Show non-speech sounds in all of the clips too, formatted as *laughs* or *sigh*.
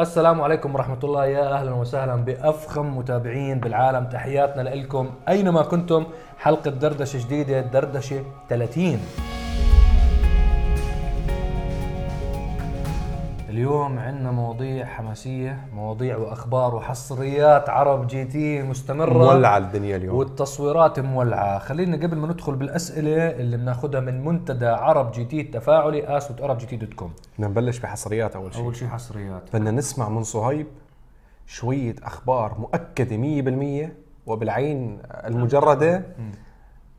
السلام عليكم ورحمة الله. يا أهلا وسهلا بأفخم متابعين بالعالم. تحياتنا لكم أينما كنتم. حلقة دردشة جديدة دردشة 30 اليوم عندنا مواضيع حماسية مواضيع وأخبار وحصريات عرب جي تي مستمرة. مولعة الدنيا اليوم. والتصويرات مولعة. خلينا قبل ما ندخل بالأسئلة اللي بناخدها من منتدى عرب جي تي التفاعلي ask dot عرب جي تي dot com بدنا نبلش بحصريات أول شيء. أول شيء حصريات. بدنا نسمع من صهيب شوية أخبار مؤكدة 100% وبالعين المجردة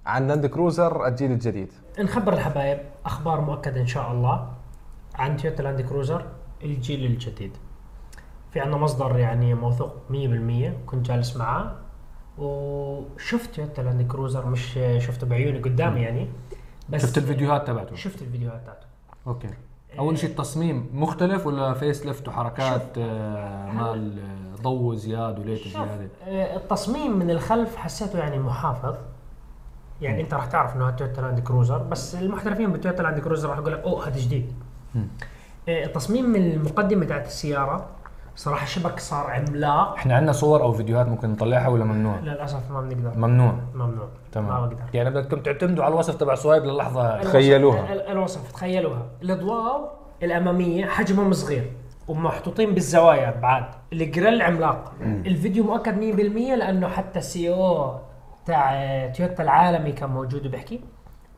عن لاند كروزر الجيل الجديد. نخبر الحبايب أخبار مؤكدة إن شاء الله عن تويوتا لاند كروزر. الجيل الجديد. في عندنا مصدر يعني موثوق 100% كنت جالس معاه وشفت تويوتا لاند كروزر مش شفته بعيوني قدامي يعني بس شفت الفيديوهات تبعته؟ شفت الفيديوهات تاعته okay. أول شيء التصميم مختلف ولا facelift وحركات آه، مال آه، ضو زيادة و light زيادة؟ آه، التصميم من الخلف حسيته يعني محافظ. يعني أنت راح تعرف إنه تويوتا لاند كروزر بس المحترفين بتويوتا لاند كروزر راح يقول لك أوه هذا جديد. آه، التصميم من المقدمة تاعت السيارة صراحة الشبك صار عملاق. إحنا عندنا صور أو فيديوهات ممكن نطلعها ولا ممنوع؟ للأسف ما بنقدر. ممنوع؟ ممنوع. ما تمام بقدر. يعني بدكم تعتمدوا على الوصف تبع صهيب للحظة. تخيلوها. ال- الوصف تخيلوها. الأضواء الأمامية حجمهم صغير ومحطوطين بالزوايا بعد. الجريل عملاق. الفيديو مؤكد 100% لأنه حتى ال CEO تاع تويوتا العالمي كان موجود وبيحكي.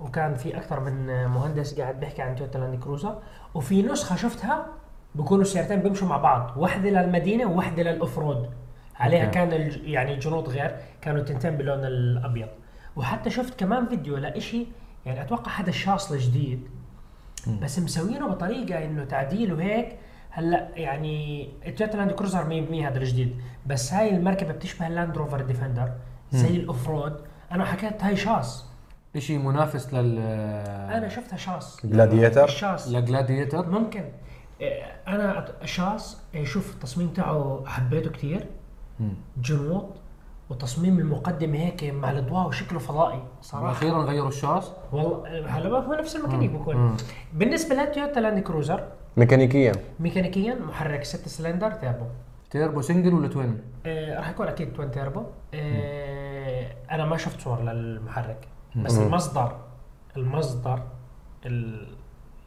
وكان في أكثر من مهندس قاعد بيحكي عن تويوتا لاند كروزر وفي نسخة شفتها بيكونوا السيارتين بيمشوا مع بعض واحدة للمدينة وواحدة لل off road عليها. كان الج- يعني الجنوط غير كانوا التنتين باللون الأبيض. وحتى شفت كمان فيديو لإشي يعني أتوقع هذا الشاصل جديد بس مسوينه بطريقة إنه تعديله هيك هلا يعني التويوتا لاند كروزر 100% هذا الجديد بس هاي المركبة بتشبه اللاند روفر ديفندر زي ال off road أنا حكيت هاي شاص شيء منافس لل أنا شفتها شاص. جلاديتر الشاص لجلاديتر ممكن. أنا شاص إيه، شوف التصميم تاعه حبيته كتير. جنوط. وتصميم المقدمة هيك مع الأضواء وشكله فضائي صراحة. أخيرا غيروا الشاص؟ والله هلا هو نفس الميكانيك بكون بالنسبة للتويوتا لاند كروزر. ميكانيكيا. ميكانيكيا محرك 6 cylinder turbo. turbo single ولا twin؟ آه راح يكون أكيد twin turbo. آه أنا ما شفت صور للمحرك. بس المصدر المصدر ال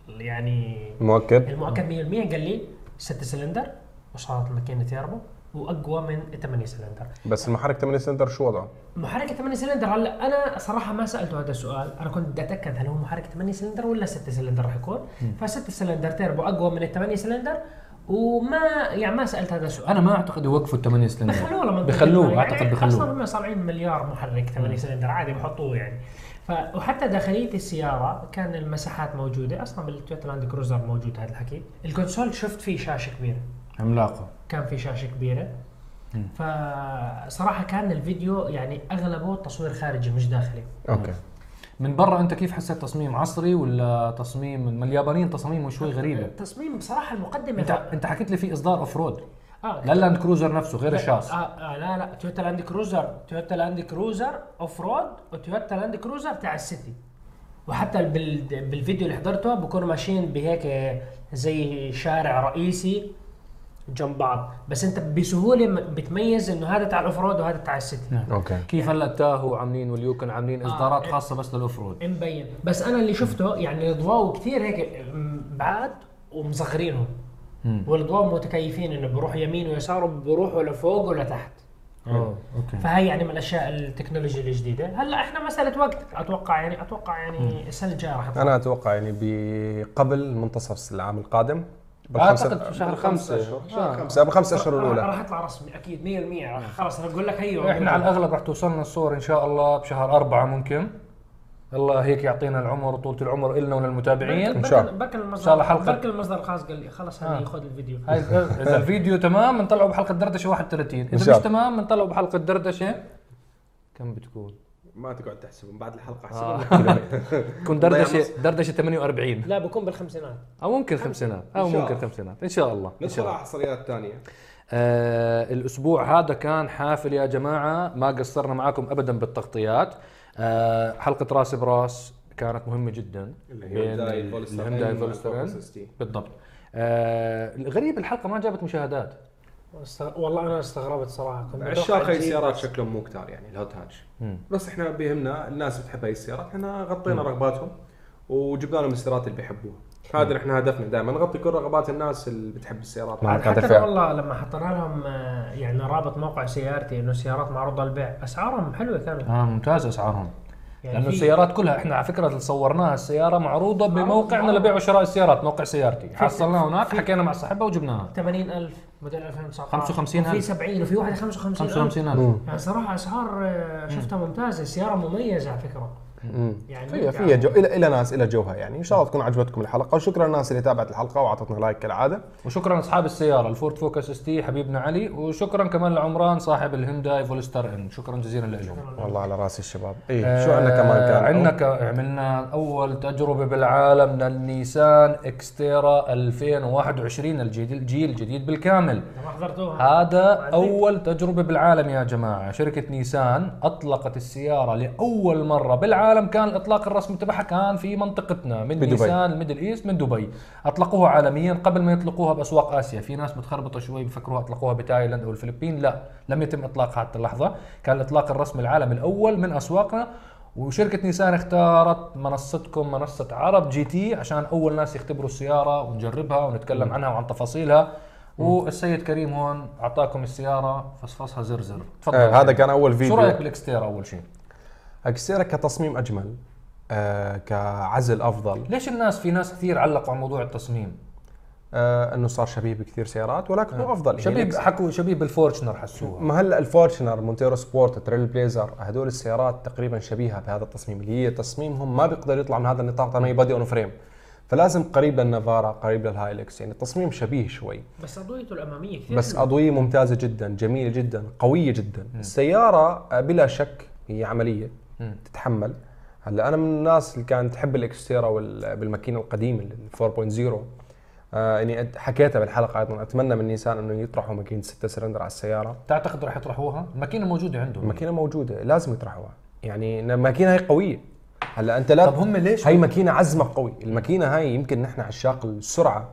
يعني مؤكد؟ المؤكد 100% قال لي 6 سلندر وصارت ماكينه تيربو وأقوى من 8 سلندر. بس المحرك 8 سنتر شو وضعه؟ محرك 8 سلندر هلا أنا صراحة ما سألته هذا السؤال أنا كنت بدي أتأكد هل هو محرك 8 سلندر ولا 6 سلندر راح يكون. ف6 cylinder turbo أقوى من ال 8 سلندر وما يعني ما سألت هذا السؤال. أنا ما أعتقد يوقفوا الثمانية سلندر بخلوه لما بخلوه يعني أعتقد أصلا بخلوه. هم صانعين مليار محرك 8 سلندر عادي بحطوه يعني. ف وحتى داخلية السيارة كان المساحات موجودة. أصلا بالتويوتا لاند كروزر موجود هذا الحكي. ال console شفت فيه شاشة كبيرة. عملاقة. كان في شاشة كبيرة. فصراحة كان الفيديو يعني أغلبه تصوير خارجي مش داخلي. okay. من برا انت كيف حسيت تصميم عصري ولا تصميم ما اليابانيين تصاميمهم شوي غريبة؟ التصميم بصراحة المقدمة انت انت حكيت لي في إصدار off road. آه للاند كروزر نفسه غير الشاص. آه, آه لا لا تويوتا لاند كروزر تويوتا لاند كروزر off road وتويوتا لاند كروزر تاع ال city. وحتى بال بالفيديو اللي حضرته بكونوا ماشيين بهيك زي شارع رئيسي. جنب بعض. بس انت بسهولة بتميز انه هذا تاع ال off road وهذا تاع ال city نعم. okay. كيف هلا تاهو عاملين واليوكن عاملين إصدارات آه. خاصة بس لل off road مبين بس أنا اللي شفته يعني الأضواء كثير هيك بعاد ومصغرينهم والأضواء متكيفين إنه بروح يمين ويسار وبروحوا لفوق ولتحت آه أوكي. فهي يعني من الأشياء التكنولوجيا الجديدة. هلا إحنا مسألة وقت. أتوقع يعني أتوقع يعني السنة الجاية راح. أنا أتوقع يعني بقبل منتصف العام القادم أعتقد في شهر خمسة. شهر آه. خمسة قبل خمس أشهر الأولى راح يطلع رسمي أكيد 100% راح خلاص أنا بقول لك هي إحنا على الأغلب راح توصلنا الصور إن شاء الله بشهر أربعة ممكن الله هيك يعطينا العمر وطولة العمر إلنا وللمتابعين إن شاء الله. بركن المصدر إن شاء الله حلقة. بركن المصدر الخاص قال لي خلص هذه آه. خذ الفيديو هاي إذا *laughs* الفيديو تمام بنطلعه بحلقة دردشة 31 إن اذا مش. تمام بنطلعه بحلقة دردشة كم بتكون؟ ما تقعد تحسب بعد الحلقة آه. احسب تكون *laughs* دردشة دردشة 48 لا بكون بالخمسينات. أو ممكن خمسينات. أو ممكن. خمسينات. إن شاء الله إن شاء الله. حصريات ثانية. آه الأسبوع هذا كان حافل يا جماعة. ما قصرنا معاكم ابدا بالتغطيات. آه حلقة راس براس كانت مهمة جدا. اللي هي الهيونداي فولستر إن. بالضبط. آه الغريب الحلقة ما جابت مشاهدات. استغ- والله أنا استغربت صراحة. عشاق هاي السيارات شكلهم مو كتار يعني ال hot hatch. بس إحنا بيهمنا الناس بتحب هاي السيارات إحنا غطينا رغباتهم وجبنا لهم السيارات اللي بيحبوها. هذا إحنا هدفنا دائما نغطي كل رغبات الناس اللي بتحب السيارات. حتى. والله لما حطينا لهم آه، يعني رابط موقع سيارتي إنه سيارات معروضة للبيع أسعارهم حلوة كانت آه ممتاز أسعارهم. يعني لأنه السيارات كلها إحنا على فكرة اللي صورناها السيارة معروضة بموقعنا. لبيع وشراء السيارات موقع سيارتي. حصلناها هناك حكينا مع صاحبها وجبناها. 80000 موديل 2019 55,000. وفي 70 وفي واحدة 55000 55000 يعني صراحة أسعار شفتها ممتازة سيارة مميزة على فكرة. يعني فيها. فيها جو إلها إلها ناس إلها جوها يعني. إن شاء الله تكون عجبتكم الحلقة. وشكرا للناس اللي تابعت الحلقة وأعطتنا like كالعادة. وشكرا أصحاب السيارة الفورد فوكس إس تي حبيبنا علي. وشكرا كمان لعمران صاحب الهنداي فولستر إن. شكرا جزيلا لهم والله على راسي الشباب. إيه شو عندنا كمان كان؟ عندنا. عملنا أول تجربة بالعالم للنيسان إكستيرا 2021 الجيل الجيل الجديد بالكامل. ما حضرتوها. هذا؟ أول تجربة بالعالم يا جماعة. شركة نيسان أطلقت السيارة لأول مرة بالعالم. كان الإطلاق الرسمي تبعها كان في منطقتنا من بدبي. نيسان ال Middle East من دبي. أطلقوها عالميا قبل ما يطلقوها بأسواق آسيا. في ناس متخربطه شوي بفكروها أطلقوها بتايلاند أو الفلبين. لا لم يتم اطلاقها حتى اللحظة. كان الإطلاق الرسمي العالمي الأول من أسواقنا. وشركة نيسان اختارت منصتكم منصة عرب جي تي عشان أول ناس يختبروا السيارة ونجربها ونتكلم عنها وعن تفاصيلها. والسيد كريم هون أعطاكم السيارة فصفصها زرزر تفضل آه هذا كان أول شو فيديو. رأيك بالإكستيرا أول شيء؟ اكستيرا كتصميم أجمل آه كعزل أفضل. ليش الناس في ناس كثير علقوا على موضوع التصميم؟ آه إنه صار شبيه بكثير سيارات ولكن هو أفضل. يعني حكوا شبيه بالفورتشنر حسوها. ما هلا الفورتشنر مونتيرو سبورت تريل بليزر هدول السيارات تقريبا شبيهة بهذا التصميم اللي هي تصميمهم ما بيقدر يطلع من هذا النطاق طالما body on frame فلازم قريب للنافارا قريب للهايلكس يعني التصميم شبيه شوي. بس أضويته الأمامية كثير بس. أضوية ممتازة جدا جميلة جدا قوية جدا. السيارة آه، بلا شك هي عملية. تتحمل. هلا أنا من الناس اللي كانت تحب الإكستيرا بالماكينة القديمة ال 4.0 آه يعني حكيتها بالحلقة أيضا. أتمنى من نيسان إنه يطرحوا ماكينة 6 سلندر على السيارة. تعتقد رح يطرحوها؟ الماكينة موجودة عندهم. الماكينة موجودة لازم يطرحوها. يعني الماكينة هي قوية. هلا أنت لا طب هم ليش؟ هي ماكينة عزمة قوي الماكينة هاي يمكن نحن عشاق السرعة.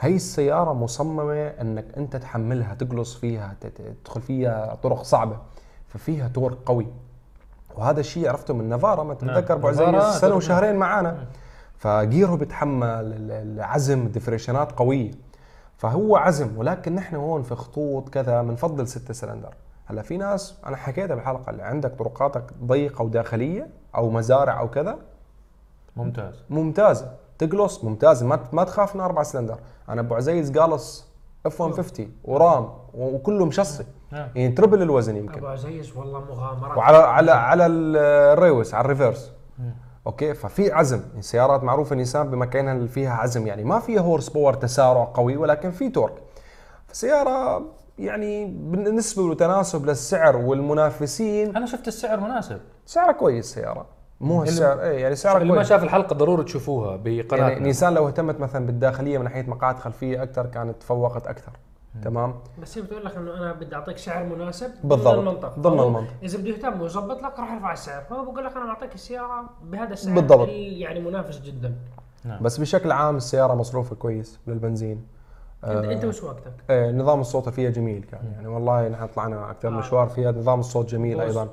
هي السيارة مصممة إنك أنت تحملها تقلص فيها تدخل فيها طرق صعبة ففيها torque قوي. وهذا الشيء عرفته من نافارا ما تتذكر أبو عزيز؟ سنة. وشهرين معانا. فجيره بتحمل ال- العزم ديفرنشنات قوية. فهو عزم ولكن نحن هون في خطوط كذا بنفضل ستة سلندر. هلا في ناس أنا حكيتها بالحلقة اللي عندك طرقاتك ضيقة وداخلية أو مزارع أو كذا. ممتاز. ممتازة. تقلص ممتازة. ما ما تخاف من أربع سلندر. أنا أبو عزيز قالص F 150 ورام وكله مشصي. نعم. يعني triple الوزن يمكن. أبو عزيز والله مغامرة. وعلى على على ال- الريوس على ال reverse. أوكي؟ ففي عزم. السيارات معروفة نيسان بمكانها اللي فيها عزم. يعني ما فيها horsepower تسارع قوي ولكن في torque فسيارة يعني بالنسبة وتناسب للسعر والمنافسين. أنا شفت السعر مناسب. سعرها كويس السياره مو السعر إيه يعني سعرها اللي ما كويس. شاف الحلقة ضروري تشوفوها بقناتنا. يعني نيسان لو اهتمت مثلا بالداخلية من ناحية مقاعد خلفية أكثر كانت تفوقت أكثر تمام بس هي بتقول لك إنه أنا بدي أعطيك سعر مناسب بالضبط. ضمن المنطقة ضمن فهو المنطقة. إذا بده يهتم ويظبط لك راح يرفع السعر فهو بقول لك أنا بعطيك السيارة بهذا السعر بالضبط. يعني منافس جدا بس بشكل عام السيارة مصروفها كويس للبنزين انت أنت وش وقتك؟ آه، نظام الصوت فيها جميل كان يعني والله نحن طلعنا أكثر آه. مشوار فيها نظام الصوت جميل. أيضا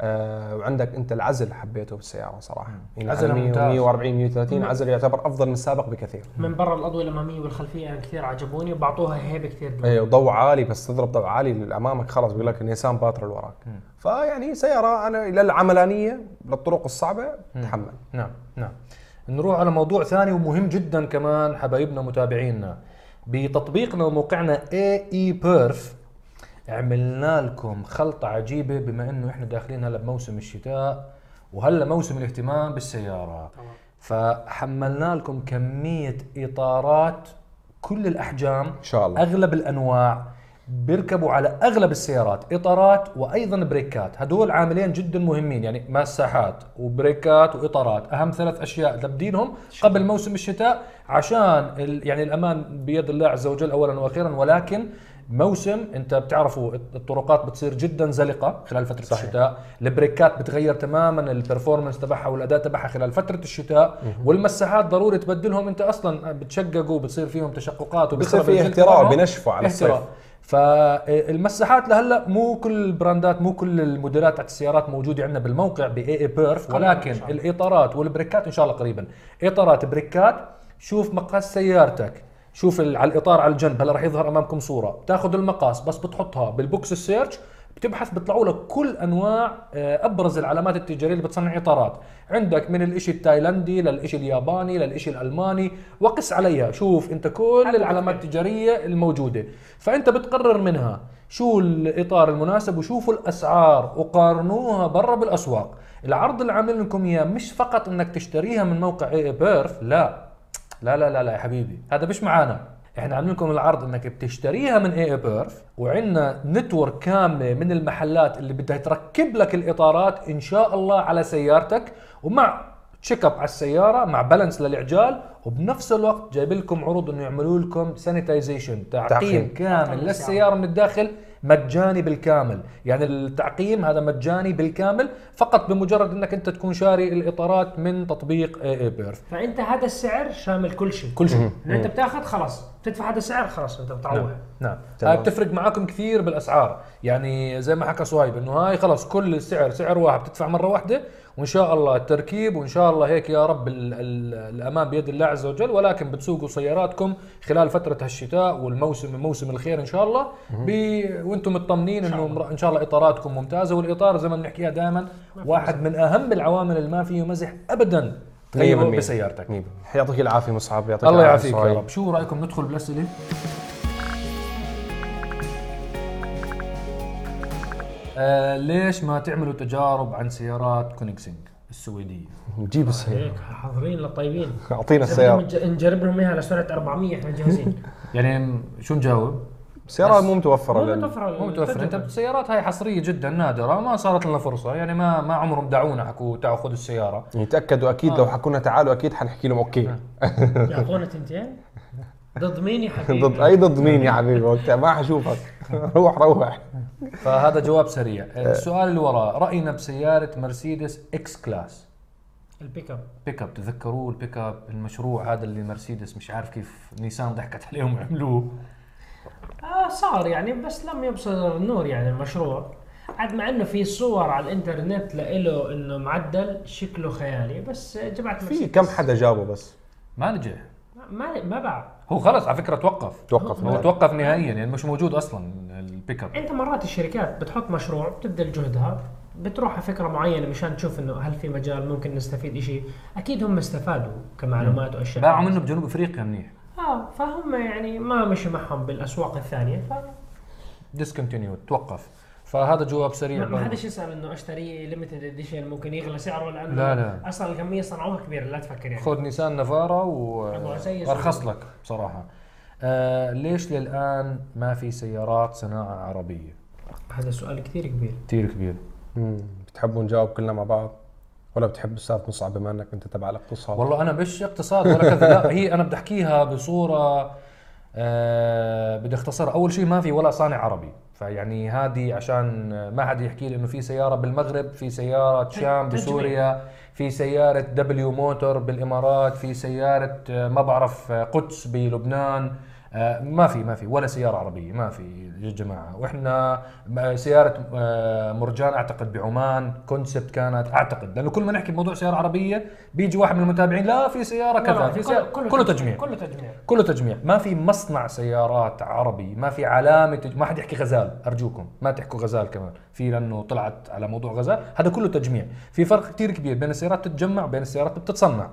آه وعندك أنت العزل حبيته بالسيارة صراحة. يعني عزلها 100 ممتاز. 140 130 عزل يعتبر أفضل من السابق بكثير. من برا الأضوية الاماميه والخلفية يعني كثير عجبوني وبعطوها هيبة كثير كبيرة. إيه وضوء عالي بس تضرب ضوء عالي اللي امامك خلص بيقول لك النيسان باطر وراك فيعني سيارة أنا للعملانيه للطرق الصعبة تحمل. نعم نعم. نروح على موضوع ثاني ومهم جدا كمان حبايبنا متابعينا بتطبيقنا وموقعنا اي اي بيرف عملنا لكم خلطة عجيبة بما إنه إحنا داخلين هلا بموسم الشتاء وهلا موسم الاهتمام بالسيارة. فحملنا لكم كمية إطارات كل الأحجام إن شاء الله. أغلب الأنواع بيركبوا على أغلب السيارات إطارات وأيضا بريكات. هدول عاملين جدا مهمين يعني مساحات وبريكات وإطارات. أهم ثلاث أشياء تبدينهم قبل موسم الشتاء عشان ال يعني الأمان بيد الله عز وجل اولا وأخيرا ولكن موسم انت بتعرفوا الطرقات بتصير جدا زلقة خلال فترة صحيح. الشتاء البريكات بتغير تماما ال performance تبعها والأداء تبعها خلال فترة الشتاء والمساحات ضروري تبدلهم انت أصلا بتشققوا بتصير فيهم تشققات بصير وبيخرب في اهتراء تبعهم. بنشفوا على الصيف. فالمساحات لهلأ مو كل البراندات مو كل الموديلات تاعت السيارات موجودة عندنا بالموقع بإي إي بيرف ولكن. الإطارات والبريكات إن شاء الله قريبا إطارات بريكات شوف مقاس سيارتك شوف على الإطار على الجنب هلا راح يظهر أمامكم صورة. بتاخذ المقاس بس بتحطها بال box ال search بتبحث بيطلعوا لك كل أنواع آه، أبرز العلامات التجارية اللي بتصنع إطارات. عندك من الإشي التايلندي للإشي الياباني للإشي الألماني وقس عليها. شوف أنت كل العلامات التجارية الموجودة. فأنت بتقرر منها شو الإطار المناسب وشوفوا الأسعار وقارنوها برا بالأسواق. العرض اللي عامل لكم إياه مش فقط إنك تشتريها من موقع اي بيرف لا. لا لا لا لا يا حبيبي هذا مش معانا. إحنا عاملين لكم العرض إنك بتشتريها من اي بيرف وعندنا network كاملة من المحلات اللي بدها تركب لك الإطارات إن شاء الله على سيارتك ومع check up على السيارة مع balance للعجال وبنفس الوقت جايب لكم عروض إنه يعملوا لكم sanitization تعقيم. كامل للسيارة من الداخل. مجاني بالكامل. يعني التعقيم هذا مجاني بالكامل فقط بمجرد إنك أنت تكون شاري الإطارات من تطبيق اي اي بيرف فأنت هذا السعر شامل كل شيء. كل شيء. إن أنت بتاخذ خلاص. بتدفع هذا السعر خلاص انت بتروح نعم. نعم. هاي بتفرق معاكم كثير بالأسعار. يعني زي ما حكى صهيب إنه هاي خلص كل السعر سعر واحد. بتدفع مرة واحدة وإن شاء الله التركيب وإن شاء الله هيك يا رب ال ال الأمان بيد الله عز وجل. ولكن بتسوقوا سياراتكم خلال فترة هالشتاء والموسم موسم الخير إن شاء الله. وأنتم مطمنين إنه إن شاء الله إطاراتكم ممتازة. والإطار زي ما بنحكيها دائما واحد من أهم العوامل اللي ما فيه مزح ابدا تغيره 100% بسيارتك. 100% يعطيك العافية مصعب. يعطيك الله يعافيك يا. رب. شو رأيكم؟ ندخل بالاسئله آه ليش ما تعملوا تجارب عن سيارات كوينيجسيج السويدية؟ نجيب السيارة. هيك حاضرين لطيبين. أعطينا بدهم نجرب لهم إياها لسرعه 400 إحنا جاهزين. *laughs* يعني شو نجاوب؟ السياره مو متوفرة مو لل- متوفرة. مو متوفر أنت. السيارات هاي حصرية جدا نادرة ما صارت لنا فرصة. يعني ما ما عمرهم دعونا حكوا تعالوا خذوا السيارة. تاكدوا أكيد آه. لو حكوا لنا تعالوا أكيد حنحكي لهم أوكي. يعطونا تنتين؟ ضد مين يا حبيبي؟ *laughs* ضد أي ضد مين يا حبيبي؟ وقتها ما حشوفك. *laughs* روح روح. فهذا جواب سريع. السؤال اللي وراه رأينا بسيارة مرسيدس إكس كلاس البيك أب. بيك أب تذكروه البيك أب المشروع هذا اللي مرسيدس مش عارف كيف نيسان ضحكت عليهم وعملوه آه صار يعني بس لم يبصر النور يعني المشروع. عاد مع إنه في صور على الإنترنت لإله إنه معدل شكله خيالي بس جماعة في كم حدا جابه بس؟ ما نجح. ما ما باع. هو خلص على فكرة توقف. توقف هو توقف نهائيا يعني مش موجود أصلا البيك اب أنت مرات الشركات بتحط مشروع بتبذل جهدها بتروح على فكرة معينة مشان تشوف إنه هل في مجال ممكن نستفيد شيء أكيد هم استفادوا كمعلومات وأشياء. باعوا منه بجنوب إفريقيا منيح. آه فهم يعني ما مشي معهم بالأسواق الثانية. ف discontinued توقف. فهذا جواب سريع ما. حدش يسأل إنه اشتري limited edition ممكن يغلى سعره لأنه لا، لا. أصلا الكمية صنعوها كبيرة لا تفكر يعني. خذ نيسان نافارا وارخص لك بصراحة. آه ليش للآن ما في سيارات صناعة عربية؟ هذا سؤال كثير كبير. كثير كبير. مم. بتحبوا نجاوب كلنا مع بعض؟ ولا بتحب أستاذ مصعب بما إنك أنت تبع الاقتصاد والله أنا مش اقتصاد ولا كذا. لا هي أنا بدي أحكيها بصورة آه بدي اختصر أول شيء ما في ولا صانع عربي. فيعني هذه عشان ما حد يحكي لي إنه في سيارة بالمغرب في سيارة شام. بسوريا في سيارة W Motor بالإمارات في سيارة آه، ما بعرف آه، قدس بلبنان ما في ما في ولا سيارة عربية ما في يا جماعة. وإحنا سيارة آه، مرجان أعتقد بعمان concept كانت أعتقد لأنه كل ما نحكي بموضوع سيارة عربية بيجي واحد من المتابعين لا في سيارة كذا في سيارة كله تجميع كله تجميع. كله تجميع. ما في مصنع سيارات عربي ما في علامة تج... ما حد يحكي غزال أرجوكم ما تحكوا غزال كمان. في لأنه طلعت على موضوع غزال هذا كله تجميع. في فرق كثير كبير بين السيارات بتتجمع وبين السيارات بتتصنع.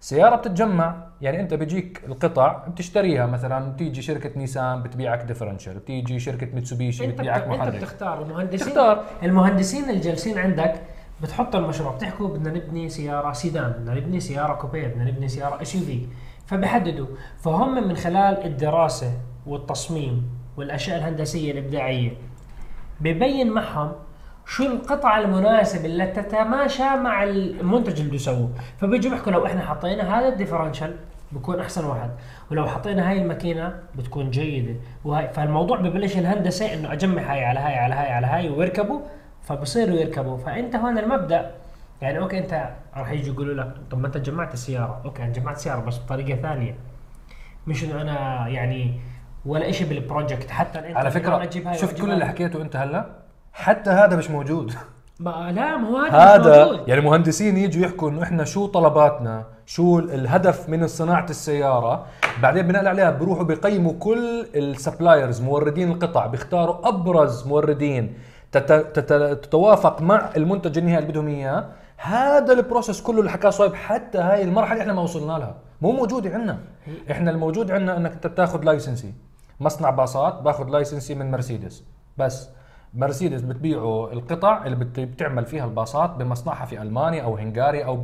سيارة بتتجمع يعني أنت بيجيك القطع بتشتريها مثلا بتيجي شركة نيسان بتبيعك differential بتيجي شركة ميتسوبيشي أنت بتبيعك بت... أنت محرك. بتختار المهندسين. تختار. المهندسين اللي جالسين عندك بتحط المشروع بتحكوا بدنا نبني سيارة سيدان بدنا نبني سيارة كوبيه بدنا نبني سيارة SUV فبحددوا. فهم من خلال الدراسة والتصميم والأشياء الهندسية الإبداعية ببين معهم شو القطعة المناسبة اللي تتماشى مع المنتج اللي يسووه، فبيجوا بيحكوا لو إحنا حطينا هذا ال differential بكون أحسن واحد ولو حطينا هاي الماكينة بتكون جيدة. وهاي فالموضوع ببلش الهندسة إنه أجمع هاي على هاي على هاي على هاي ويركبوا فبصيروا يركبوا. فأنت هون المبدأ. يعني okay أنت راح يجوا يقولوا لك طب ما أنت جمعت السيارة. okay أنا جمعت سيارة بس بطريقة ثانية. مش إنه أنا يعني ولا شيء بال project. حتى انت على فكرة شفت كل. اللي حكيته أنت هلأ؟ حتى هذا مش موجود. *laughs* ما لا ما هو هذا هذا موجود. يعني مهندسين يجوا يحكوا إنه إحنا شو طلباتنا شو الهدف من صناعة السيارة. بعدين بناء عليها بيروحوا بيقيموا كل ال suppliers موردين القطع بيختاروا أبرز موردين تت- تت- تتوافق مع المنتج النهائي اللي بدهم إياه. هذا ال process كله اللي حكاه صايب حتى هاي المرحلة إحنا ما وصلنا لها. مو موجوده عندنا. إحنا الموجود عندنا إنك أنت بتاخذ license مصنع باصات باخذ license من مرسيدس بس. مرسيدس بتبيعوا القطع اللي بت- بتعمل فيها الباصات بمصنعها في ألمانيا أو هنغاريا أو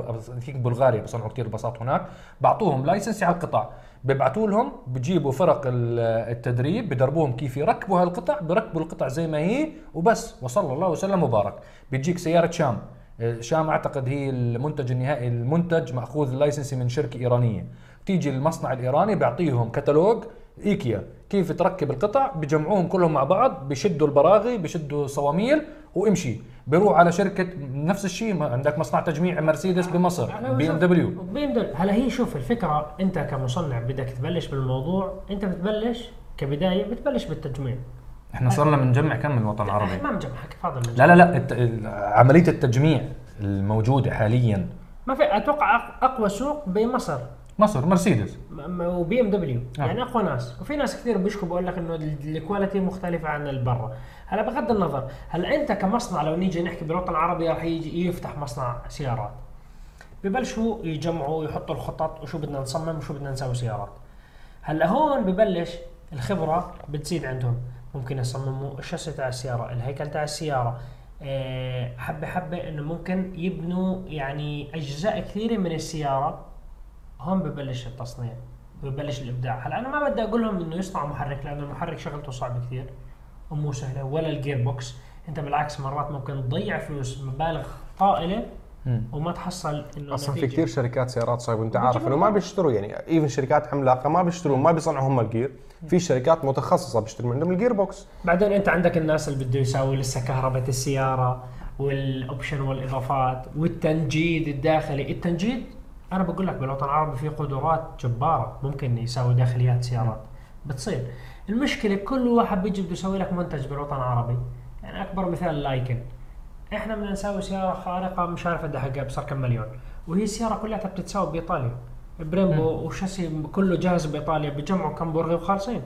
بلغاريا بصنعوا كثير باصات هناك. بعطوهم license على القطع. بيبعتوا لهم بجيبوا فرق ال- التدريب بدربوهم كيف يركبوا هالقطع بركبوا القطع زي ما هي وبس. وصلى الله وسلم وبارك. بتجيك سيارة شام. شام أعتقد هي المنتج النهائي المنتج مأخوذ ال license من شركة إيرانية. تيجي المصنع الإيراني بيعطيهم كتالوج إيكيا كيف تركب القطع؟ بجمعوهم كلهم مع بعض بشدوا البراغي بشدوا صواميل وامشي. بيروح على شركة نفس الشيء عندك مصنع تجميع مرسيدس بمصر بي إم دبليو. بي إم دبليو. هلا هي شوف الفكرة أنت كمصنع بدك تبلش بالموضوع أنت بتبلش كبداية بتبلش بالتجميع. إحنا صرنا بنجمع كم من الوطن العربي؟ ما مجمع حكي فاضل لا لا لا الت... عملية التجميع الموجودة حاليا. ما في أتوقع أقوى سوق بمصر. مصر مرسيدس. وبي ام دبليو. يعني أقوى ناس. وفي ناس كثير بيشكوا بقول لك إنه ال- ال quality مختلفه عن البرا. هلا بغض النظر هلا أنت كمصنع لو نيجي نحكي بالوطن العربي راح يجي يفتح مصنع سيارات؟ ببلشوا يجمعوا يحطوا الخطط وشو بدنا نصمم وشو بدنا نسوي سيارات. هلا هون ببلش الخبرة بتزيد عندهم. ممكن يصمموا الشاسي تاع السيارة الهيكل تاع السيارة. آه، حبة حبة إنه ممكن يبنوا يعني أجزاء كثيرة من السيارة هون ببلش التصنيع ببلش الإبداع. هلا أنا ما بدي أقول لهم إنه يصنعوا محرك لأنه المحرك شغلته صعبه كثير ومو سهلة ولا ال gearbox. أنت بالعكس مرات ممكن تضيع فلوس مبالغ طائلة وما تحصل إنه أصلا في. كثير شركات سيارات صايب وأنت عارف إنه ما. بيشتروا يعني even شركات عملاقة ما بيشتروا ما بيصنعوا هم ال gear. في شركات متخصصة بيشتروا من عندهم ال gearbox. بعدين أنت عندك الناس اللي بده يساوي لسه كهرباء السيارة وال option والإضافات والتنجيد الداخلي. التنجيد أنا بقول لك بالوطن العربي في قدرات جبارة ممكن يساوي داخليات سيارات. بتصير. المشكلة كل واحد بيجي بده يسوي لك منتج بالوطن العربي. يعني أكبر مثال Lykan. إحنا بدنا نسوي سيارة خارقة مش عارف قد حقها بصير كم مليون. وهي السيارة كلها بتتساوي بإيطاليا. بريمبو وشاسي كله جاهز بإيطاليا بيجمعوا كم برغي وخالصين.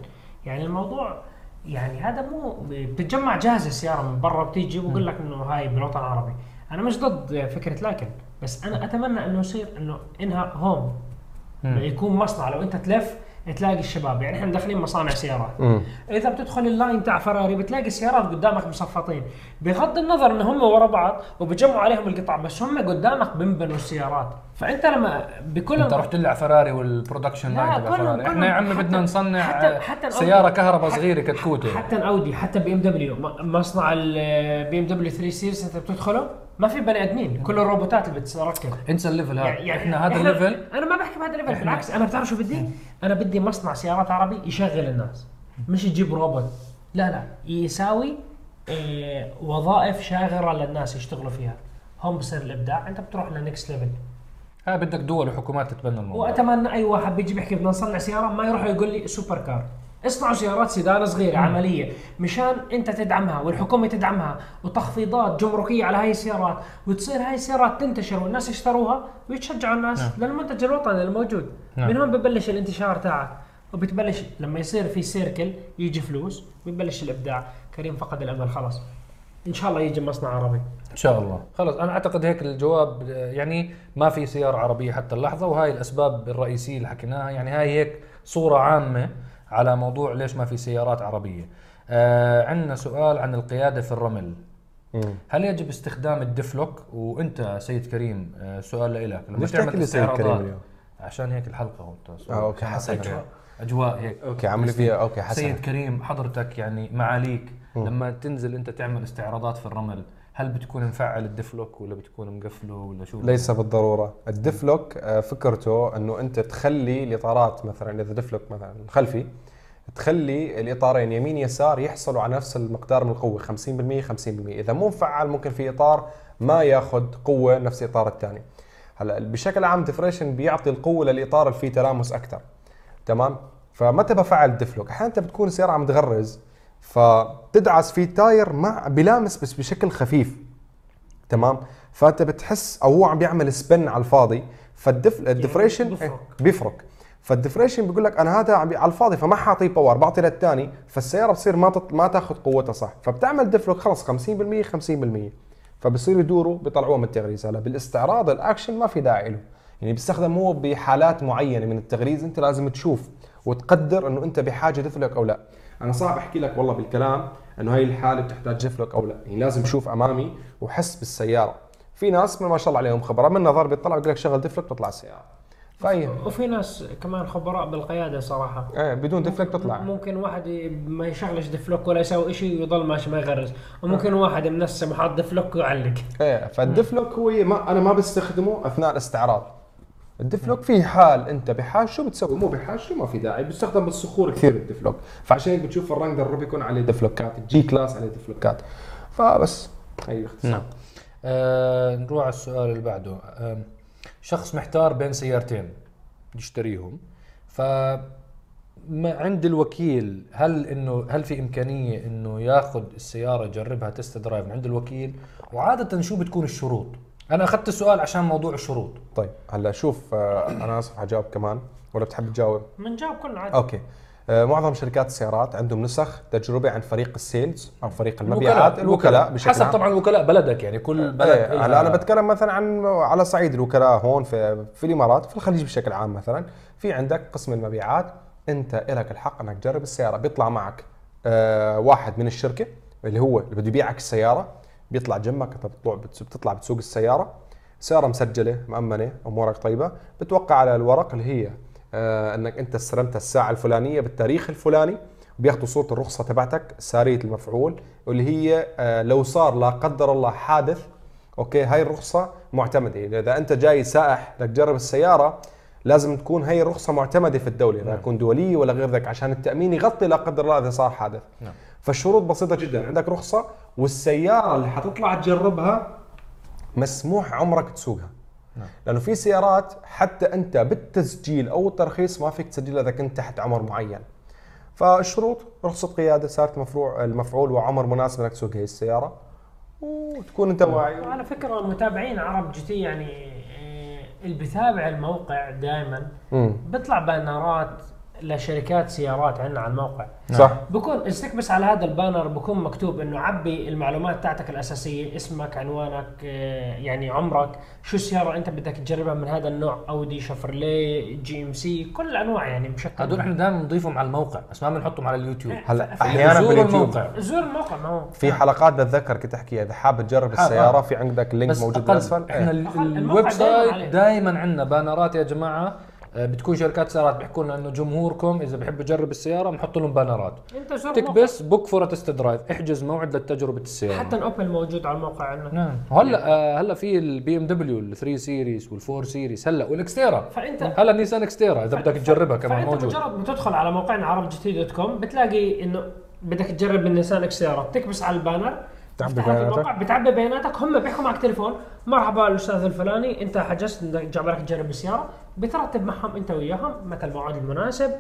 يعني الموضوع يعني هذا مو بتتجمع جاهزة السيارة من برا بتيجي وبقول لك إنه هاي بالوطن العربي. أنا مش ضد فكرة لاكن بس أنا أتمنى إنه يصير إنه انها هوم يكون مصنع. لو أنت تلف تلاقي الشباب. يعني إحنا داخلين مصانع سيارات. إذا بتدخل ال line تاع فراري بتلاقي السيارات قدامك مصفطين. بغض النظر إن هم ورا بعض وبجمعوا عليهم القطع بس هم قدامك بنبنوا السيارات. فأنت لما بكل أنت رحت على فراري وال production لا، line تبع كلهم- فراري. إحنا. يا عم حتى- بدنا نصنع حتى- حتى. سيارة كهرباء حتى- صغيرة كتكوتة. حتى الأودي حتى بي إم دبليو. مصنع البي إم دبليو 3 Series أنت بتدخله؟ ما في بني آدمين كل الروبوتات اللي بتركب انسى ال level هذا. يعني إحنا هذا ال level أنا ما بحكي بهذا ال level بالعكس. أنا بتعرف شو بدي؟ أنا بدي مصنع سيارات عربي يشغل الناس. مش يجيب روبوت. لا لا. يساوي إيه وظائف شاغرة للناس يشتغلوا فيها. هون بصير الإبداع. أنت بتروح ل next level ها بدك دول وحكومات تتبنى الموضوع. وأتمنى أي واحد بيجي بيحكي بدنا نصنع سيارة ما يروح يقول لي supercar اصنعوا سيارات سيدان صغيرة عملية مشان انت تدعمها والحكومة تدعمها وتخفيضات جمركية على هاي السيارات وتصير هاي السيارات تنتشر والناس يشتروها ويتشجعوا الناس للمنتج الوطني الموجود. نعم. من هون ببلش الانتشار تاعك. وبتبلش لما يصير في سيركل يجي فلوس ببلش الإبداع. كريم فقد الأمل. خلاص. إن شاء الله يجي مصنع عربي. إن شاء الله. خلص أنا أعتقد هيك الجواب يعني ما في سيارة عربية حتى اللحظة وهاي الأسباب الرئيسية اللي حكيناها. يعني هاي هيك صورة عامة على موضوع ليش ما في سيارات عربية. آه عندنا سؤال عن القيادة في الرمل. هل يجب استخدام ال diff lock؟ وأنت سيد كريم آه سؤال لك لما لي سيد كريم اليوم؟ عشان هيك الحلقة هون. آه okay حسيت اجواء أجواء هيك. okay عامل فيها okay حسن. سيد كريم حضرتك يعني معاليك. لما تنزل أنت تعمل استعراضات في الرمل هل بتكون مفعل ال diff lock ولا بتكون مقفله ولا شو؟ ليس بالضرورة. ال diff lock آه، فكرته إنه أنت تخلي الإطارات مثلا إذا diff lock مثلا خلفي تخلي الإطارين يمين يسار يحصلوا على نفس المقدار من القوة 50% 50% إذا مو مفعل ممكن في إطار ما ياخذ قوة نفس الاطار الثاني. هلأ بشكل عام differential بيعطي القوة للإطار اللي فيه تلامس أكثر. تمام؟ فمتى بفعل ال diff lock أحيانا أنت بتكون السياره عم تغرز فتدعس في tire مع بلامس بس بشكل خفيف تمام؟ فأنت بتحس أو هو عم بيعمل spin على الفاضي فال diff ال differential بيفرق. بيفرق فال differential بيقول لك أنا هذا على الفاضي فما حاعطيه power بعطي للثاني فالسيارة بتصير ما تط... ما تاخذ قوتها صح. فبتعمل diff lock خلص 50% 50% فبصير يدوروا بيطلعوها من التغريز. هلا بالاستعراض الأكشن ما في داعي له. يعني بيستخدم هو بحالات معينة من التغريز أنت لازم تشوف وتقدر إنه أنت بحاجة diff lock أو لا. أنا صعب أحكي لك والله بالكلام إنه هاي الحالة بتحتاج diff lock أو لا. يعني لازم أشوف أمامي وحس بالسيارة. في ناس ما شاء الله عليهم خبره من نظر بيطلع بيقول لك شغل diff lock بتطلع السياره فاي وفي ناس كمان خبراء بالقيادة صراحة. إيه بدون diff lock بتطلع ممكن واحد ما يشغلش diff lock ولا يسوي شيء ويضل ماشي ما يغرز وممكن واحد منسم وحاط diff lock ويعلق. إيه فال diff lock هو ما أنا ما بستخدمه أثناء الاستعراض. ال diff lock في حال. انت بحاجه شو بتسوي؟ مو بحاجه ما في داعي بيستخدم بالصخور كثير ال diff lock فعشان هيك بتشوف ال Wrangler Rubicon عليه diff lock ات ال G-Class عليه diff lock ات فبس. هي باختصار نعم. آه نروح على السؤال اللي بعده. آه شخص محتار بين سيارتين يشتريهم. ف ما عند الوكيل هل إنه هل في إمكانية إنه ياخذ السيارة يجربها test drive من عند الوكيل؟ وعادة شو بتكون الشروط؟ أنا أخذت السؤال عشان موضوع الشروط. طيب هلأ شوف آه، أنا آسف حجاوب كمان. ولا بتحب تجاوب؟ بنجاوب كلنا عادي. okay. آه، معظم شركات السيارات عندهم نسخ تجربه عن فريق ال sales أو فريق المبيعات. الوكلاء بشكل حسب عام. طبعا وكلاء بلدك يعني كل بلد إيه إلها- هلا أنا بتكلم مثلا عن على صعيد الوكلاء هون في في الإمارات في الخليج بشكل عام مثلا. في عندك قسم المبيعات أنت لك الحق إنك تجرب السيارة. بيطلع معك آه واحد من الشركة اللي هو اللي بده يبيعك السيارة. بيطلع جنبك انت بتطلع بتطلع بتسوق السيارة. سيارة مسجلة مأمنة أمورك طيبة. بتوقع على الورق اللي هي آه إنك أنت استلمتها الساعة الفلانية بالتاريخ الفلاني. بياخذوا صورة الرخصة تبعتك سارية المفعول واللي هي آه لو صار لا قدر الله حادث أوكي هاي الرخصة معتمدة. إذا أنت جاي سائح بدك تجرب السيارة لازم تكون هي الرخصه معتمدة في الدولة لا تكون دولية ولا غير ذلك عشان التأمين يغطي لا قدر الله إذا صار حادث. نعم. فالشروط بسيطة جدا عندك رخصة والسيارة اللي حتطلع تجربها مسموح عمرك تسوقها. نعم. لأنه في سيارات حتى أنت بالتسجيل أو الترخيص ما فيك تسجلها إذا كنت تحت عمر معين. فالشروط رخصة قيادة سارية المفعول وعمر مناسب إنك تسوق هي السيارة وتكون أنت واعي. وعلى فكرة متابعين عرب GT يعني اللي بيتابع الموقع دائما. بيطلع بانرات لشركات سيارات عندنا على الموقع. صح. بكون بس تكبس على هذا ال banner بكون مكتوب إنه عبي المعلومات تاعتك الأساسية اسمك عنوانك آه، يعني عمرك شو السيارة أنت بدك تجربها من هذا النوع أودي شفرلي GMC كل الأنواع يعني بشكل هدول إحنا دائما بنضيفهم على الموقع بس ما بنحطهم على اليوتيوب. هلا أحيانا باليوتيوب. الموقع. زور الموقع ما هو. في حلقات بتذكر كنت احكيها إذا حابب تجرب السيارة. في عندك ال link بس موجود. بالأسفل. إحنا إيه. ال website. دائما عندنا بانرات يا جماعة. بتكون شركات سيارات. بيحكوا لنا إنه جمهوركم إذا بحب يجرب السيارة بنحط لهم بانرات. انت. تكبس book for test drive احجز موعد لتجربه السيارة. حتى الأوبل موجود على الموقع عندنا. نعم. وهلا آه هلا في ال BMW ال 3 Series وال4 Series هلا وال Xterra. فأنت هلا نيسان Xterra. إذا بدك تجربها كمان فأنت موجود. مجرد ما تدخل على موقعنا عرب GT dot com بتلاقي إنه بدك تجرب من نيسان اكسيرا بتكبس على ال banner بتعبي بياناتك. بتعبي بياناتك. هم بيحكوا معك تليفون. مرحبا الأستاذ الفلاني. أنت حجزت بدك جاب لك تجرب السيارة. بترتب معهم أنت وياهم متى الموعد المناسب.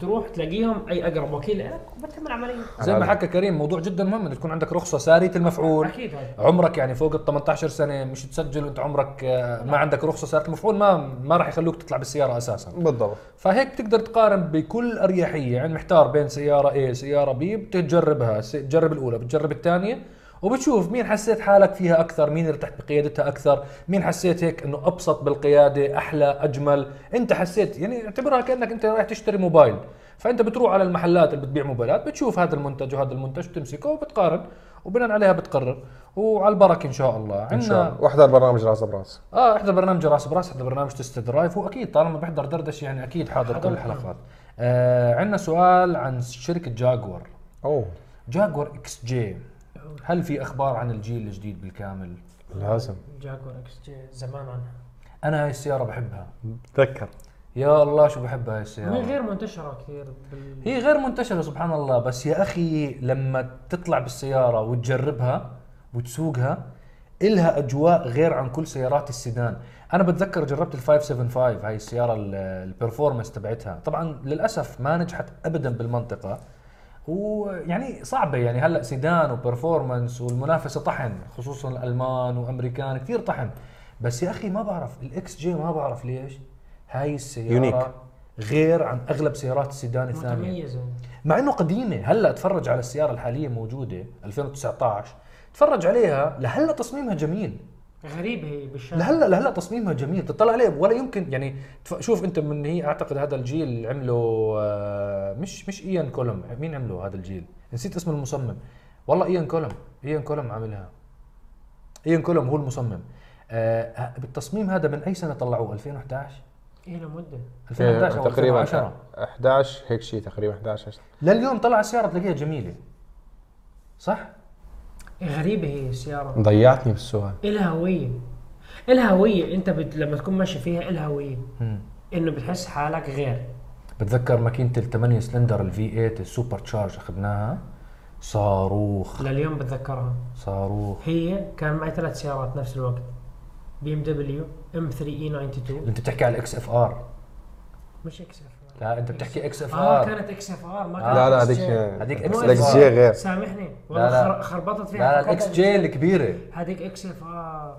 تروح تلاقيهم أي أقرب وكيل لك وبتتم العملية زي ما حكى كريم موضوع جدا مهم انه تكون عندك رخصة سارية المفعول. أكيد. هاي عمرك يعني فوق ال 18 سنة مش تسجل وأنت عمرك آه، ما عندك رخصة سارية المفعول ما ما راح يخلوك تطلع بالسيارة أساسا. بالضبط. فهيك بتقدر تقارن بكل أريحية. يعني محتار بين سيارة A سيارة B بتجربها. تجرب الأولى بتجرب الثانية. وبتشوف مين حسيت حالك فيها أكثر مين ارتحت بقيادتها أكثر مين حسيت هيك إنه أبسط بالقيادة أحلى أجمل؟ أنت حسيت يعني اعتبرها كأنك أنت رايح تشتري موبايل. فأنت بتروح على المحلات اللي بتبيع موبايلات بتشوف هذا المنتج وهذا المنتج بتمسكه وبتقارن وبناء عليها بتقرر. وعلى البركة إن شاء الله. إن شاء عندنا الله. واحضر برنامج راس براس. آه احضر برنامج راس براس احضر برنامج Test Drive هو أكيد طالما بحضر دردشة يعني أكيد حاضر. كل الحلقات. آه عندنا سؤال عن شركة جاكوار. أوه. جاكوار XJ. هل في أخبار عن الجيل الجديد بالكامل؟ لازم. جاكوار XJ زمان عنها. أنا هاي السيارة بحبها. تذكر. يا الله شو بحب هاي السيارة. غير منتشرة كثير بال... هي غير منتشرة سبحان الله. بس يا أخي لما تطلع بالسيارة وتجربها وتسوقها إلها أجواء غير عن كل سيارات السيدان. أنا بتذكر جربت ال 575 هاي السيارة ال- ال performance تبعتها. طبعا للأسف ما نجحت أبدا بالمنطقة. ويعني صعبة. يعني هلأ سيدان و performance والمنافسة طحن خصوصا الألمان وأمريكان كثير طحن. بس يا أخي ما بعرف ال XJ ما بعرف ليش هاي السيارة unique. غير عن أغلب سيارات السيدان الثانية. متميزة. مع إنه قديمة. هلأ اتفرج على السيارة الحالية موجودة 2019 تفرج عليها لهلأ تصميمها جميل. غريبه هي بالشارع لهلا لهلا تصميمها جميل تطلع عليه ولا يمكن. يعني تف- شوف انت من هي أعتقد هذا الجيل عمله آه، مش مش إيان كولوم مين عمله هذا الجيل؟ نسيت اسم المصمم. والله إيان كولوم إيان كولوم عاملها. إيان كولوم هو المصمم. آه، بالتصميم هذا من أي سنة طلعوه؟ 2011 إيه لمدة. 2011 أو تقريبا 2010 11 هيك شيء تقريبا 11 لليوم طلع السياره تلاقيها جميلة. صح؟ غريبة هي السيارة. ضيعتني بالسؤال. إلها هوية. إلها هوية. أنت بت... لما تكون ماشي فيها إلها هوية. إنه بتحس حالك غير. بتذكر ماكينة ال 8 cylinder ال V8 ال supercharge أخذناها؟ صاروخ. لليوم بتذكرها. صاروخ. هي كان معي ثلاث سيارات نفس الوقت. بي ام دبليو ام 3 اي 92 أنت بتحكي على ال XFR مش XF لا انت بتحكي XF آه R كانت XFR ما آه. كانت لا لا هذيك. هذيك XF JR. غير. سامحني والله خربطت فيها لا لا ال X XJ الكبيرة. هذيك XFR.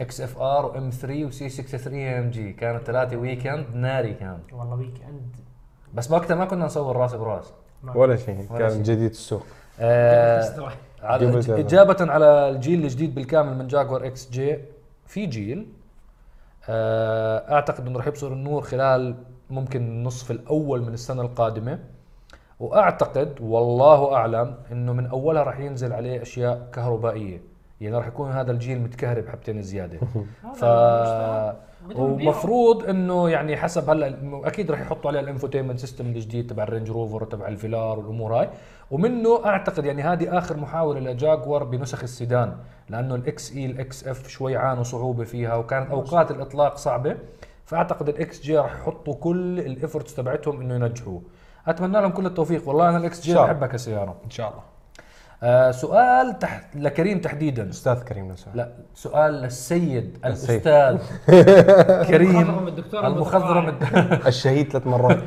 XFR و M3 و C63 AMG. كانت ثلاثة weekend ناري كان والله weekend بس وقتها ما كنا نصور رأس براس ولا شيء. كان جديد السوق. آه على. إجابة على الجيل الجديد بالكامل من جاكوار XJ في جيل. آه، أعتقد إنه راح يبصر النور خلال ممكن النصف الأول من السنة القادمة. وأعتقد والله أعلم إنه من أولها راح ينزل عليه أشياء كهربائية. يعني راح يكون هذا الجيل متكهرب حبتين زيادة. *laughs* ف ومفروض إنه يعني حسب هلا أكيد راح يحطوا عليها ال infotainment system الجديد تبع الرينج روفر وتبع الفيلار والأمور هاي. ومنه أعتقد يعني هذه آخر محاولة لجاكور بنسخ السيدان. لأنه ال XE ال XF شوي عانوا صعوبة فيها وكانت أوقات الإطلاق صعبة. فأعتقد ال XJ راح يحطوا كل ال efforts تبعتهم إنه ينجحوه أتمنى لهم كل التوفيق والله أنا ال XJ. بحبها كسيارة إن شاء الله آه سؤال تحت لكريم تحديدا أستاذ كريم. لا سؤال للسيد السيد. الأستاذ *laughs* المخضرم كريم الدكتور المخضرم. *laughs* الشهيد ثلاث مرات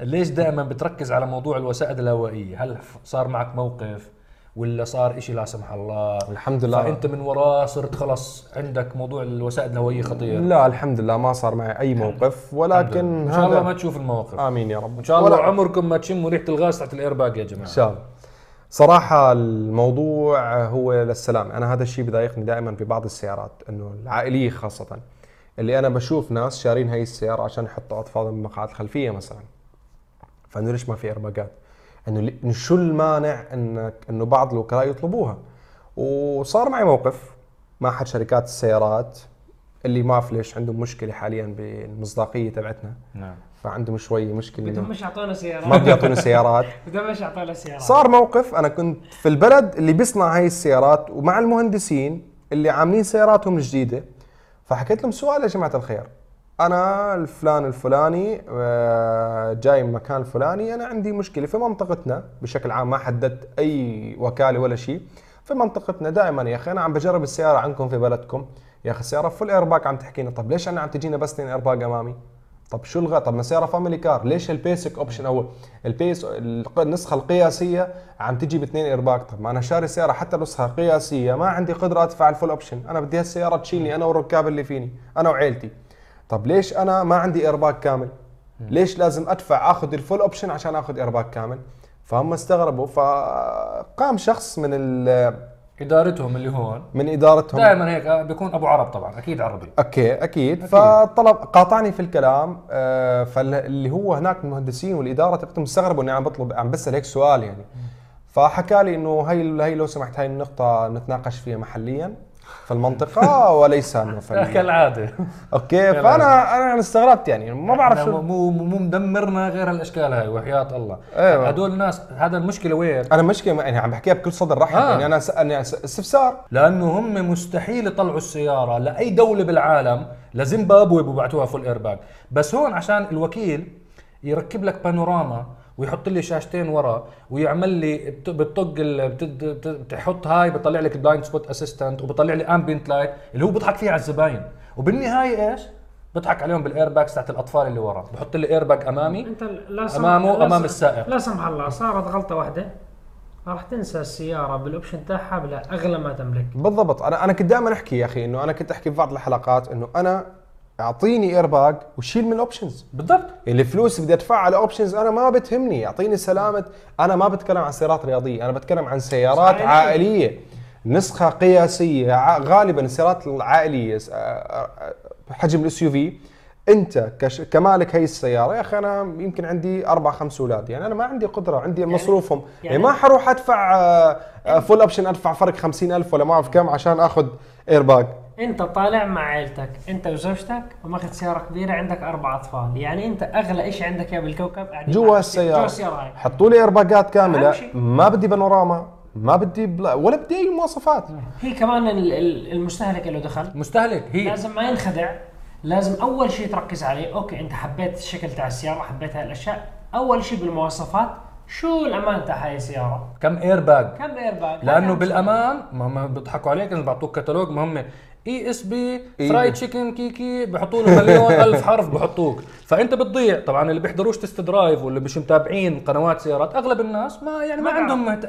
ليش دائما بتركز على موضوع الوسائد الهوائية هل صار معك موقف ولا صار إشي لا سمح الله؟ الحمد لله. فأنت من وراه صرت خلص عندك موضوع الوسائد الهوائية خطير. لا الحمد لله ما صار معي أي موقف ولكن إن شاء الله ما تشوف المواقف آمين يا رب. إن شاء الله ولا- عمركم ما تشموا ريحه الغاز تحت الايرباج يا إن جماعة شاء الله. صراحة الموضوع هو للسلام، أنا هذا الشيء بضايقني دائما في بعض السيارات إنه العائلية خاصة. اللي أنا بشوف ناس شارين هاي السيارة عشان يحطوا أطفالهم بالمقاعد الخلفية مثلا. فإنه ليش ما في إيرباجات؟ إنه شو المانع إنك إنه بعض الوكلاء يطلبوها؟ وصار معي موقف مع أحد شركات السيارات اللي ما أعرف ليش عندهم مشكلة حاليا بالمصداقية تبعتنا، نعم. فعندهم شوي مشكلة بدهم مش يعطونا سيارات. ما بيعطوني سيارات. *laughs* بدهم مش يعطونا سيارات. صار موقف أنا كنت في البلد اللي بيصنع هاي السيارات ومع المهندسين اللي عاملين سياراتهم الجديدة فحكيت لهم سؤال يا جماعة الخير. أنا الفلان الفلاني آه، جاي من المكان الفلاني أنا عندي مشكلة في منطقتنا. بشكل عام ما حددت أي وكالة ولا شيء. في منطقتنا دائما يا أخي أنا عم بجرب السيارة عندكم في بلدكم. يا أخي السيارة full airbag عم تحكينا. طب ليش أنا عم تجينا بس اثنين ايرباك أمامي؟ طب شو الغى طب ما سيارة family car ليش ال basic option أو ال base النسخة القياسية عم تجي باثنين ايرباك طب ما أنا شاري سياره حتى النسخه القياسيه ما عندي قدرة أدفع ال full option أنا بدي هالسيارة تشيلني أنا والركاب اللي فيني أنا وعيلتي. طب ليش أنا ما عندي ايرباك كامل؟ ليش لازم أدفع آخذ ال full option عشان آخذ ايرباك كامل؟ فهم استغربوا فقام شخص من ال- إدارتهم اللي هون. من إدارتهم. دائما هيك آه، بيكون أبو عرب طبعا أكيد عربي. أوكي أكيد. فطلب قاطعني في الكلام آه، فاللي هو هناك المهندسين والإدارة تقدم استغربوا إني عم بطلب عم بسأل هيك سؤال يعني. فحكى لي إنه هي هي لو سمحت هاي النقطة نتناقش فيها محليا. في المنطقة وليس أنه في ال- *laughs* كالعادة. أوكي فانا أنا استغربت يعني ما بعرف شو مو مو مدمرنا غير هالأشكال هاي وحياة الله. أيوة. هدول الناس هذا المشكلة وين؟ أنا مشكلة يعني عم بحكيها بكل صدر رحب آه. يعني أنا س- س- استفسار. لأنه هم مستحيل يطلعوا السيارة لأي دولة بالعالم لزيمبابوي ببعتوها full airbag بس هون عشان الوكيل يركب لك بانوراما ويحط لي شاشتين ورا ويعمل لي بت- بتطق ال- بت- بت- بتحط هاي بطلع لك blind spot assistant وبطلع لي ambient light اللي هو بضحك فيه على الزباين. وبالنهاية إيش؟ بضحك عليهم بال airbags تاعت الأطفال اللي ورا. بحط لي ايرباك أمامي أنت لا سمح أمامه، لا أمام س- السائق. لا سمح الله صارت غلطة واحدة. راح تنسى السيارة بال option تاعها بلا أغلى ما تملك. بالضبط. أنا أنا كنت دائما أحكي يا أخي إنه أنا كنت أحكي في بعض الحلقات إنه أنا اعطيني ايرباج وشيل من ال options بالضبط. الفلوس بدي ادفعها على options أنا ما بتهمني. اعطيني سلامة. أنا ما بتكلم عن سيارات رياضية أنا بتكلم عن سيارات عائلية. عائلية. نسخة قياسية غالبا السيارات العائلية آه، آه، بحجم ال SUV أنت كش كمالك هي السيارة يا أخي أنا يمكن عندي أربع خمس أولاد. يعني أنا ما عندي قدرة عندي مصروفهم. يعني, يعني- ما حروح أدفع آه، full option أدفع فرق 50000 ولا ما أعرف كم عشان آخذ ايرباج انت طالع مع عيلتك انت وزوجتك وماخذ سيارة كبيرة عندك أربع أطفال. يعني انت أغلى شيء عندك اياه بالكوكب قاعدين جوا. السيارة. جوا السيارة هاي حطوا لي إيرباجات كاملة. ما بدي بانوراما ما بدي بلا ولا بدي أي مواصفات. هي كمان ال- ال- المستهلك اللي دخل. مستهلك هي. لازم ما ينخدع. لازم أول شيء تركز عليه. أوكي أنت حبيت الشكل تاع السيارة حبيت هاي الأشياء. أول شيء بالمواصفات شو الأمان تاع هاي السيارة؟ كم إيرباج؟ كم إيرباج؟ لأنه بالأمان ما ما بيضحكوا عليك إنه بيعطوك كتالوج مهم ESP. fried chicken كيكي بحطوا له مليون *laughs* ألف حرف بحطوك. فأنت بتضيع. طبعا اللي بيحضروش test drive واللي مش متابعين قنوات سيارات أغلب الناس ما يعني ما ما عندهم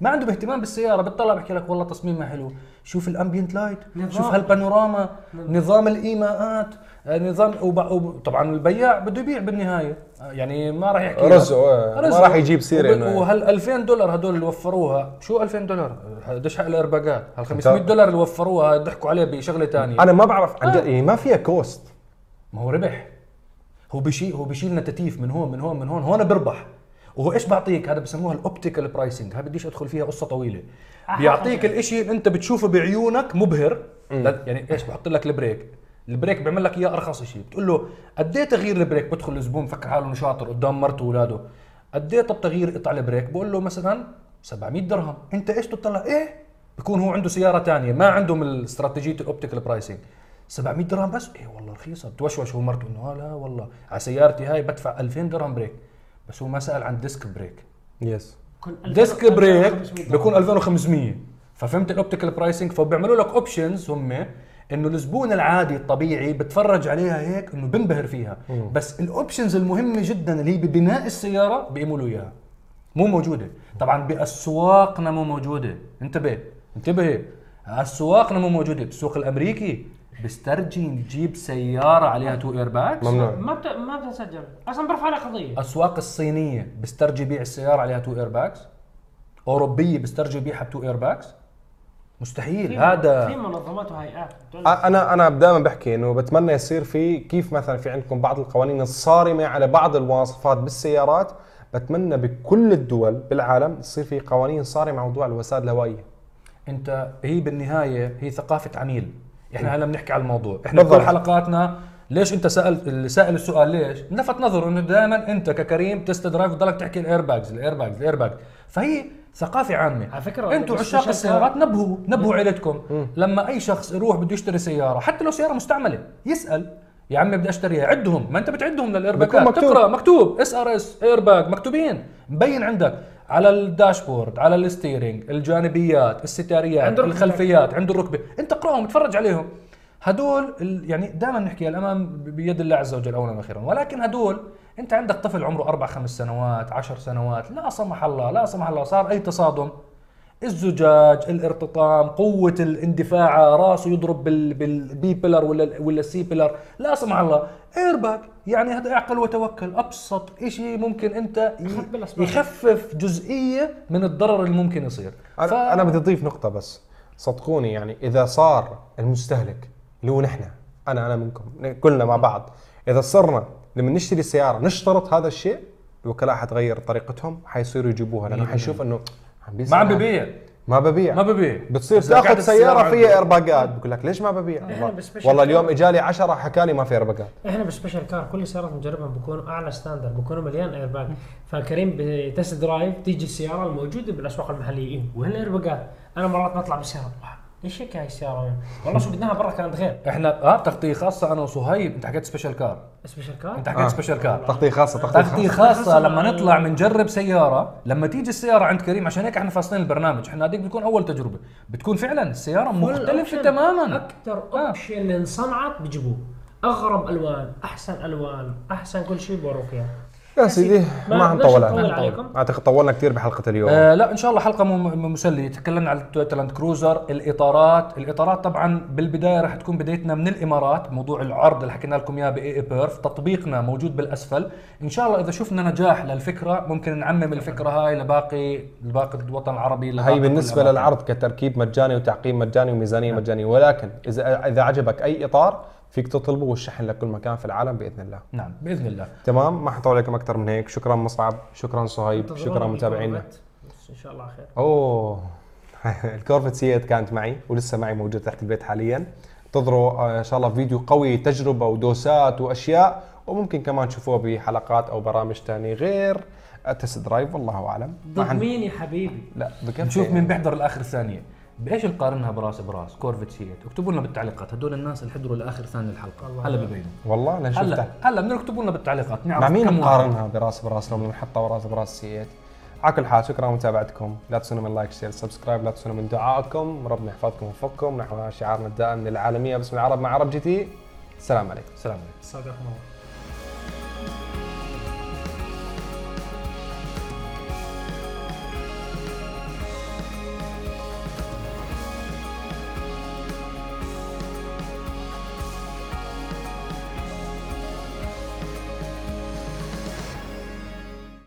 ما عندهم اهتمام بالسيارة بتطلع بحكي لك والله تصميمها حلو. شوف ال ambient light نظام. شوف هالبانوراما نظام. الإيماءات آه، نظام وب- وب- طبعا البياع بده يبيع بالنهاية. آه، يعني ما راح يحكي رزقه، آه، ما. راح يجيب سيرة وب- وهال 2000 دولار هدول اللي وفروها شو 2000 دولار؟ قديش حق الايرباجات هال 500 دولار اللي وفروها ضحكوا عليه بشغلة ثانية أنا ما بعرف عن جد يعني ما فيها cost ما هو ربح. هو بشيل هو بشيل نتاتيف من هون من هون من هون. هون بربح. وهو إيش بعطيك؟ هذا بسموها ال optical pricing هذا بديش أدخل فيها قصة طويلة. بيعطيك الإشي اللي أنت بتشوفه بعيونك مبهر. يعني إيش؟ بحط لك ال brake. ال brake بيعمل لك إياه أرخص شيء بتقول له قد إيه تغيير ال brake؟ بدخل الزبون فكر حاله انه شاطر قدام مرته واولاده قد إيه طب تغيير قطع ال brake؟ بقول له مثلا 700 درهم. أنت إيش تطلع؟ إيه؟ بيكون هو عنده سيارة ثانية ما عندهم الاستراتيجية ال optical pricing 700 درهم بس؟ إيه والله رخيصة. بتوشوش هو مرته إنه آه لا والله. على سيارتي هاي بدفع 2000 درهم brake. بس هو ما سأل عن disc brake yes disc brake بيكون 2500 ففهمت ال optical pricing فبيعملوا لك options هم إنه الزبون العادي الطبيعي بتفرج عليها هيك إنه بنبهر فيها. بس ال options المهمة جدا اللي هي ببناء السيارة بيقيموا له إياها. مو موجودة. طبعا بأسواقنا مو موجودة. انتبه. انتبه. أسواقنا مو موجودة. بالسوق الأمريكي بسترجي نجيب سيارة عليها two airbags ممنوع. ما بت... ما بتسجل. أصلا برفع على قضية. أسواق الصينية بسترجي بيع السيارة عليها two airbags أوروبية بسترجي بيعها ب two airbags مستحيل. في- هذا في منظمات وهيئات. أنا أنا دائما بحكي إنه بتمنى يصير في كيف مثلا في عندكم بعض القوانين الصارمة على بعض المواصفات بالسيارات بتمنى بكل الدول بالعالم يصير في قوانين صارمة على موضوع الوسائد الهوائية. انت هي بالنهاية هي ثقافة عميل. إحنا هلا بنحكي على الموضوع. إحنا بالضبط. كل حلقاتنا ليش أنت سال سائل السؤال ليش؟ لفت نظره إنه دائما أنت ككريم test drive بتضلك تحكي ال airbags ال airbags ال airbag فهي ثقافة عامة. على فكرة أنتم عشاق السيارات نبهوا نبهوا عيلتكم. لما أي شخص يروح بده يشتري سيارة حتى لو سيارة مستعملة يسأل يا عمي بدي أشتريها. عدهم. ما أنت بتعدهم للايرباجات مكتوب. تقرأ مكتوب. SRS airbag مكتوبين. مبين عندك. على ال dashboard على ال steering الجانبيات الستاريات عند. الخلفيات عند الركبه انت اقراهم اتفرج عليهم. هدول يعني دائما نحكي الأمام بيد الله عز وجل اولا وأخيرا. ولكن هدول انت عندك طفل عمره أربع خمس سنوات عشر سنوات لا سمح الله لا سمح الله صار أي تصادم الزجاج الارتطام قوة الاندفاع راسه يضرب بال بال B-pillar ولا ولا ال C-pillar لا سمح الله ايرباك يعني هذا أعقل وتوكل. أبسط شيء ممكن أنت. يخفف جزئية من الضرر اللي ممكن يصير. أنا ف- أنا بدي أضيف نقطة بس. صدقوني يعني إذا صار المستهلك اللي هو نحن أنا أنا منكم كلنا مع بعض إذا صرنا لما نشتري سياره نشترط هذا الشيء الوكلاء حتغير طريقتهم حيصيروا يجيبوها لأنه حيشوف إنه ما عم. ببيع. ما ببيع. ما ببيع. بتصير تاخذ سيارة فيها ايرباجات بقول لك ليش ما ببيع؟ إحنا والله-. اليوم إجالي 10 حكى لي ما في ايرباجات إحنا ب special car كل السيارات نجربها بكونوا أعلى standard بكونوا مليان ايرباج فكريم ب test drive تيجي السيارة الموجودة بالأسواق المحليه وين الايرباجات؟ أنا مرات بطلع بالسيارة ليش هيك هاي السيارة؟ والله شو بدناها برا كانت غير. إحنا آه تغطيه خاصة أنا وصهيب أنت حكيت special كار سبيشال كار أنت حكيت سبيشال car تغطية خاصة تغطية تغطية خاصة. خاصة لما نطلع بنجرب سيارة لما تيجي السيارة عند كريم عشان هيك إحنا فاصلين البرنامج. إحنا هذيك بتكون أول تجربة. بتكون فعلا السيارة مختلفة تماما. أكثر آه. option انصنعت بجيبوه. أغرب ألوان أحسن ألوان أحسن كل شيء بوروك اياه يا سيدي ما حنطول نطول عليك. عليكم. أعتقد طولنا كثير بحلقة اليوم. آه لا إن شاء الله حلقة مسلية. تكلمنا على التويوتا لاند كروزر الإطارات. الإطارات طبعا بالبداية راح تكون بدايتنا من الإمارات موضوع العرض اللي حكينا لكم إياه باي بيرف تطبيقنا موجود بالأسفل. إن شاء الله إذا شفنا نجاح للفكرة ممكن نعمم الفكرة هاي لباقي لباقي الوطن العربي هي بالنسبة. للعرض كتركيب مجاني وتعقيم مجاني وميزانية مجانية. ولكن اذا إذا عجبك أي إطار فيك تطلبه والشحن لكل مكان في العالم بإذن الله. نعم بإذن الله. تمام؟ ما حطول عليكم أكثر من هيك. شكرا مصعب شكرا صهيب شكرا متابعينا. بس إن شاء الله خير. أوه. *laughs* ال Corvette C8 كانت معي ولسه معي موجود تحت البيت حاليا. انتظروا آه، إن شاء الله فيديو قوي تجربة ودوسات وأشياء. وممكن كمان تشوفوها بحلقات أو برامج ثانية غير test drive والله أعلم. ضد مين يا حبيبي؟ لا بكفي. نشوف مين بيحضر الآخر ثانية. بايش نقارنها براس براس؟ Corvette C8 اكتبوا لنا بالتعليقات. هدول الناس اللي حضروا لآخر ثانية الحلقة. هلا ببينوا. والله أنا هلا هلا بدنا اكتبوا لنا بالتعليقات. نعرف مع مين. نقارنها براس براس لو بنحطها براس براس C8. على كل حال شكرا لمتابعتكم لا تنسوا من like share subscribe. لا تنسوا من دعائكم. ربنا يحفظكم ويوفقكم. نحو شعارنا الدائم للعالمية. باسم العرب مع عرب GT. السلام عليكم. سلام عليكم.